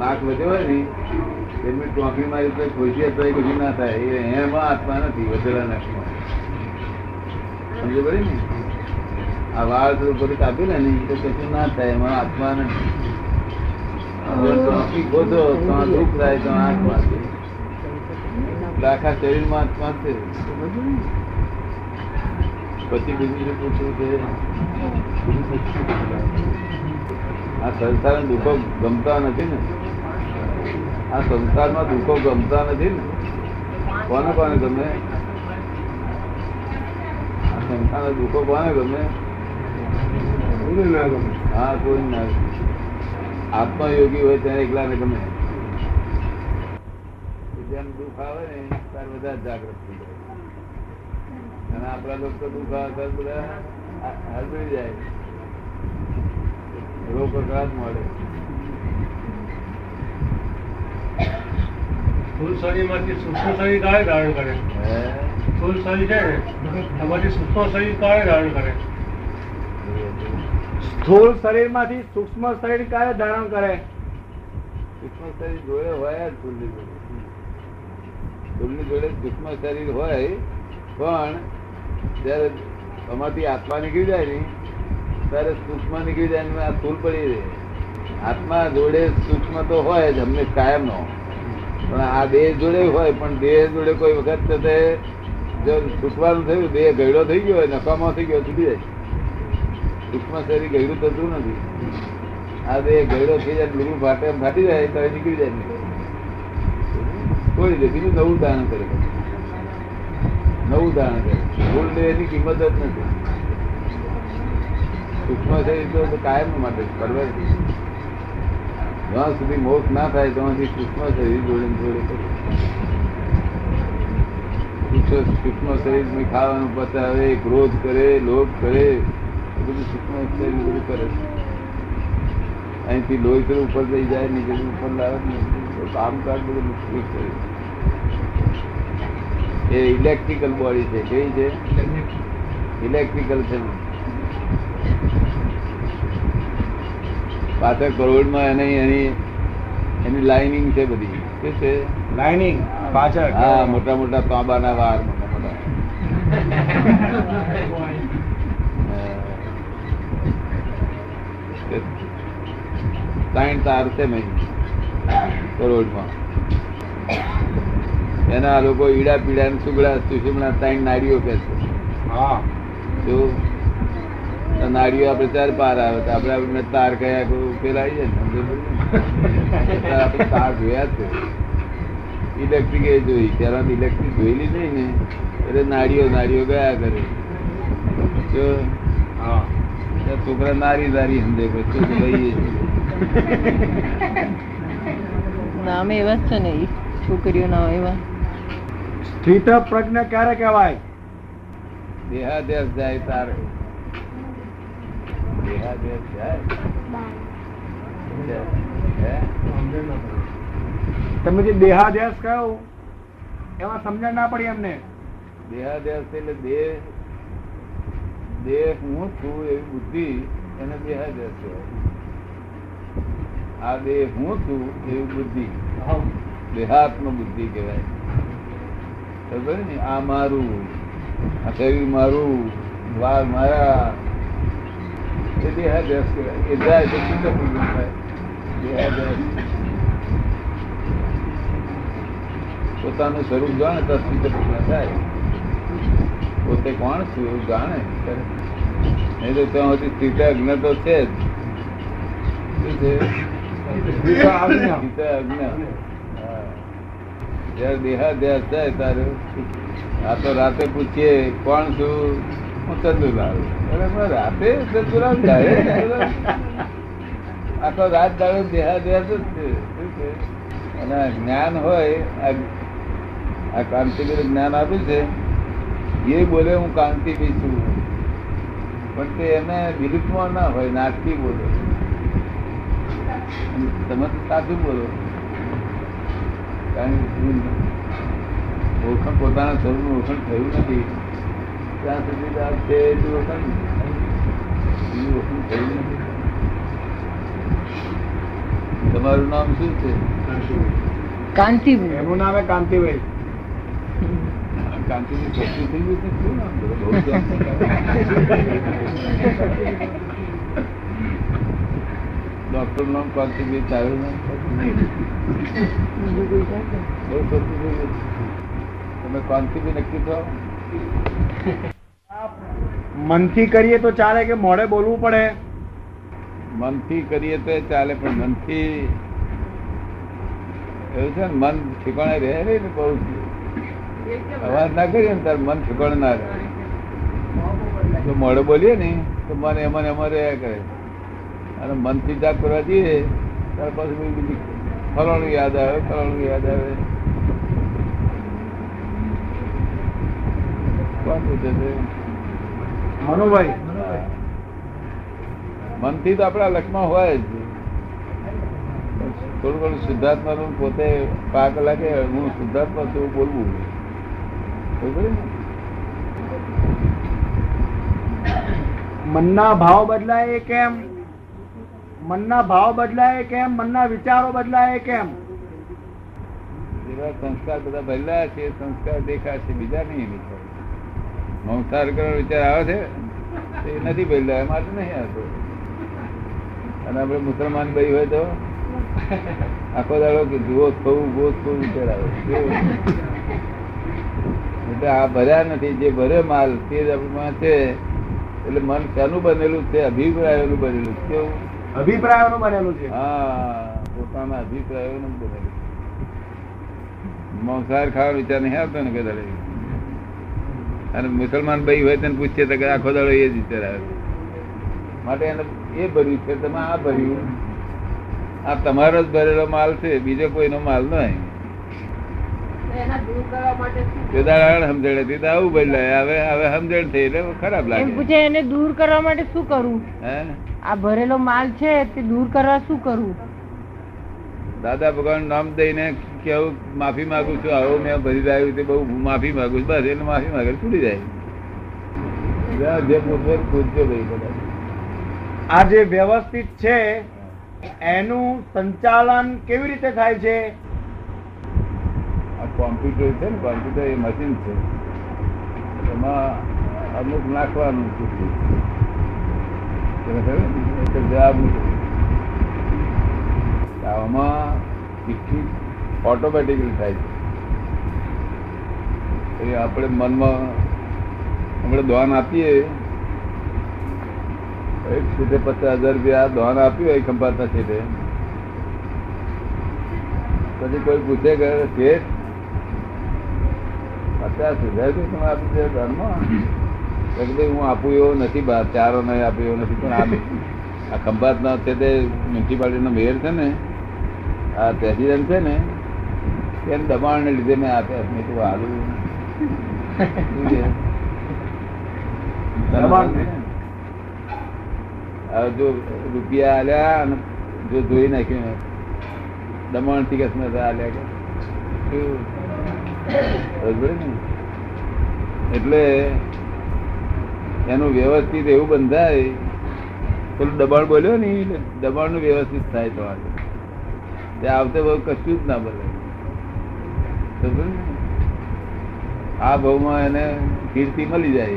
નાક વધ્યો હોય ને એમની ટોંકણી મારી તો ખોશી તો કશું ના થાય. એ એમાં આત્મા નથી વધેલા નાકમાં સમજો પડી ને? આ વાળ થોડું બધું કાપી લે ને તો કશું ના થાય એમાં આત્મા નથી. ટોંકી ખોદો તો આ દુઃખ થાય તો આત્મા છે. આખા શરીરમાં આત્મા છે. પછી બીજું પૂછવું છે? આ સંસાર દુઃખો ગમતા નથી ને. આ સંસારમાં દુઃખો ગમતા નથી ને. કોને કોને ગમે? આ સંસારના દુઃખો કોને ગમે? હા કોઈ ના. આત્મયોગી હોય ત્યારે એકલાને ગમે. જેમ દુઃખ આવે ને ત્યારે બધા જાગૃત થઈ જાય. અને આપણા લોકો દુઃખ આવે ત્યારે બધા હલબડી જાય. કકડાટ મળે. સ્થૂળ શરીરમાંથી સૂક્ષ્મ શરીર કાળે ધારણ કરે? શરીર છે ને એમાંથી સૂક્ષ્મ શરીર કાળે ધારણ કરે. સ્થૂળ શરીરમાંથી સૂક્ષ્મ શરીર ક્યારે ધારણ કરે. સૂક્ષ્મ શરીર જોડે હોય જ ફૂલની જોડે. ફૂલની જોડે સૂક્ષ્મ શરીર હોય પણ જયારે તમારી આત્મા નીકળી જાય ને ત્યારે સૂક્ષ્મ નીકળી જાય આ ફૂલ પડી રહે. આત્મા જોડે સૂક્ષ્મ તો હોય જ, અમને કાયમ નો પણ આ દેહ જોડે હોય, પણ દેહ જોડે કોઈ વખત તો જો છૂટવાનું થયું, દેહ ગયડો થઈ ગયો હોય, નકામો થઈ ગયો છૂટી જાય. સૂક્ષ્મ શરીર ગયડું થતું નથી. આ દેહ ગયડો થઈ જાય બિલકુલ ફાટે ફાટી જાય, તો નીકળી જાય કોઈ રીતે બીજું નવું દાન કરે. નવું દાન કરે. ભૂલ દેહ એની કિંમત જ નથી. સૂક્ષ્મ શરીર તો કાયમ માટે પરવે જ્યાં સુધી મોક્ષ ના થાય ત્યાં સુધી સૂક્ષ્મ શરીર જોડે ને જોડે સૂક્ષ્મ શરીર ખાવાનું પચાવે ક્રોધ કરે લોભ કરે બધું સૂક્ષ્મ શરીર બધું કરે અહીંથી લોહી કરી ઉપર લઈ જાય નીચે ઉપર લાવે કામકાજ બધું મુશ્કેલ કરે એ ઇલેક્ટ્રિકલ બોડી છે. કેવી છે? ઇલેક્ટ્રિકલ છે. પાછળ કરોડમાં એની એની એની લાઇનિંગ છે બધી. શું છે? લાઇનિંગ પાછળ. હા મોટા મોટા તાંબાના વાર મોટા મોટા. સાઈન તાર છે નહીં કરોડમાં એના લોકો ઈડા પીડા સુગડા સુષુમના સાઈન નાડીઓ કે છે હા. જો નાડીઓ આપણે ત્યારે પાર આવે તો આપણે આપણે તાર કયા કોઈ ઉકેલ આવી જાય? આપણે તાર જોયા છે. ઇલેક્ટ્રિક એ જોઈ ત્યારે ઇલેક્ટ્રિક જોયેલી નહીં ને એટલે નાડીઓ નાડીઓ ગયા કરે. જો હા. છોકરા નારી નારી સમજે પછી તો ભાઈ નામ એવા જ છે ને છોકરીઓ ના એવા. સ્થિત પ્રજ્ઞ ક્યારે કહેવાય? દેહાદેશ જાય તારે? તમે જે દેહાદ્યાસ કહ્યું એમાં સમજણ ના પડી એમને. દેહાદેશ એટલે દેહ દેહ હું છું એવી બુદ્ધિ એને દેહાદેશ કહેવાય. આ દેહ હું છું એવી બુદ્ધિ. દેહાત્મ બુદ્ધિ કહેવાય. ખબર ને? આ મારું આ શરીર મારું વાર મારા એ દેહાદેશ કહેવાય. એ જાય તો શુદ્ધ પુરુષ થાય દેહાદેશ પોતાનું સ્વરૂપ જાણે તો શુદ્ધ પૂર્ણ થાય પોતે કોણ છું એવું જાણે. નહીં તો ત્યાં સુધી સ્થિત અજ્ઞ તો છે જ. જ્યારે દેહાદ્યાસ જાય ત્યારે આ તો રાતે પૂછીએ કોણ છું? આખો રાત દાડો દેહાદ્યાસ જ છે. અને જ્ઞાન હોય, આ આ જ્ઞાન આપ્યું છે, એ બોલે હું કાંતિબી છું. પણ તે એને વિરુદ્ધમાં ના હોય, નાટકી બોલે. તમે સાચું બોલો. કારણ કે ઓળખાણ પોતાના સ્વરૂપનું ઓળખાણ થયું નથી. ત્યાં સુધી આ એટલું ઓળખાણ બીજું ઓળખાણ થયું નથી તમારું નામ શું છે? કાંતિભાઈ. એમનું નામ કાંતિભાઈ. કાંતિની થઈ ગઈ છે. શું નામ છે? બહુ ધ્યાન ડોક્ટર નામ કાંતિભાઈ તારું નામ? કાંતિભાઈ. બહુ ખોટું થઈ ગયું. તમે કાંતિભાઈ નક્કી થાઓ મનથી કરીએ તો ચાલે કે મોડે બોલવું પડે? મનથી કરીએ તો ચાલે, પણ મનથી એવું છે મન ઠેકાણે રહે ને બહુ. અવાજ ના કરીએ ને તાર મન ઠેકાણે ના રહે. તો મોડે બોલીએ ને, તો મન એમાં એમાં રહ્યા કરે. અને મનથી જાગ કરવા જઈએ, ત્યાર પછી બીજી ફલાણું યાદ આવે, ફલાણું યાદ આવે કોણ પૂછે છે. મનુભાઈ. મનથી તો આપણા લક્ષમાં હોય જ. થોડું ઘણું શુદ્ધાત્મા નું પોતે પાક લાગે હું શુદ્ધાત્મા છું બોલવું મનના ભાવ બદલાય કેમ? મનના ભાવ બદલાય કેમ? મનના વિચારો બદલાય કેમ? એવા સંસ્કાર બધા બદલાયા છે સંસ્કાર દેખાશે બીજા નહીં વિચાર મંસાર કરવાનો વિચાર આવે છે એ નથી ભરેલા એ માટે નહીં આવતો. અને આપણે મુસલમાન ભાઈ હોય તો આખો દાડો કે જુઓ થવું ગોસ થવું વિચાર આવે. એટલે આ ભર્યા નથી. જે ભરે માલ તે જ આપણામાં છે. એટલે મન શાનું બનેલું છે અભિપ્રાયોનું બનેલું છે. કેવું? અભિપ્રાયોનું બનેલું છે. હા પોતાના અભિપ્રાયોનું બનેલું મંસાર ખાવાનો વિચાર નહીં આવતો ને કદાચ. અને મુસલમાન ભાઈ હોય તેને પૂછીએ તો આખો દાડો એ જ વિચાર આવે માટે એને એ ભર્યું છે તમે આ ભર્યું. આ તમારો જ ભરેલો માલ છે બીજો કોઈનો માલ નહીં. સમજણ તો આવું બદલાય. હવે હવે સમજણ થઈ એટલે ખરાબ લાગે. પૂછે એને દૂર કરવા માટે શું કરવું હે? આ ભરેલો માલ છે તે દૂર કરવા શું કરવું દાદા ભગવાન નામ દઈને કેવું માફી માંગુ છું આવો મેં ભરી રહ્યું તે બહુ માફી માંગુ છું બસ એટલે માફી માંગે છૂટી જાય. જા, જે પૂછે એ પૂછજો ભાઈ બધા આ જે વ્યવસ્થિત છે એનું સંચાલન કેવી રીતે થાય છે? આ કોમ્પ્યુટર છે ને કોમ્પ્યુટર એ મશીન છે. એમાં અમુક નાખવાનું જવાબ. આમાં શિક્ષિત ઓટોમેટિકલી થાય છે. એ આપણે મનમાં આપણે દ્વાન આપીએ. એક છૂટે પચાસ હજાર રૂપિયા દ્વાન આપ્યું હોય ખંભાતના છેટે. પછી કોઈ પૂછે કે, શેઠ, પચાસ હજાર રૂપિયા તમે આપી દે કે ભાઈ, હું આપું એવો નથી બહાર ચારો નહીં આપ્યો એવો નથી, પણ આ ખંભાતના છે તે મ્યુનિસિપાલિટીનો મેયર છે ને આ પ્રેસિડેન્ટ છે ને એને દબાણ ને લીધે મેં આપ્યા મેં તો હાલું? જો રૂપિયા આલ્યા અને જો ધોઈ નાખ્યું દમણથી કસમે આલ્યા? એટલે એનું વ્યવસ્થિત એવું બંધાય. પેલું દબાણ બોલ્યો ને દબાણનું વ્યવસ્થિત થાય તમારે આવતે બહુ કશું જ ના બોલે? આ ભાવમાં એને કીર્તિ મળી જાય.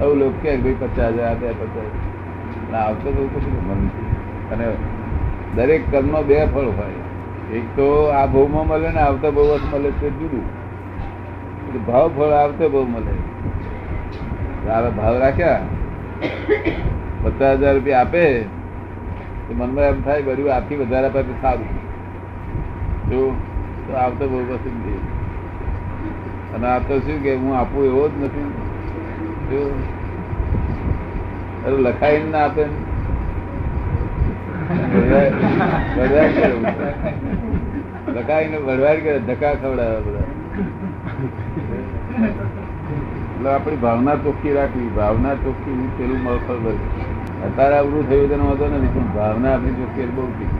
આવું લોકો કે ભાઈ પચાસ હજાર આપ્યા પચાસ. આવતો બહુ કશું મન અને દરેક કર્મનો બે ફળ હોય. એક તો આ ભાવમાં મળે ને આવતા બહુ મળે તે જુદું. ભાવ ફળ આવતો બહુ મળે. સારા ભાવ રાખ્યા. પચાસ હજાર રૂપિયા આપે. મનમાં એમ થાય બધું આથી વધારે આપે સારું. જો, તો આવતો બહુ પસંદ અને આ શું કે હું આપું એવો જ નથી. જો, અરે લખાઈને ના આપે. બધા. લખાઈને વડવાઈ કરે ધક્કા ખવડાવે બધા? એટલે આપણી ભાવના ચોખ્ખી રાખવી, ભાવના ચોખ્ખી પેલું મળફળ ભરે. અત્યારે અવરું થયું તેનો વાંધો નથી પણ ભાવના આપણી ચોખ્ખી બહુ ઠીક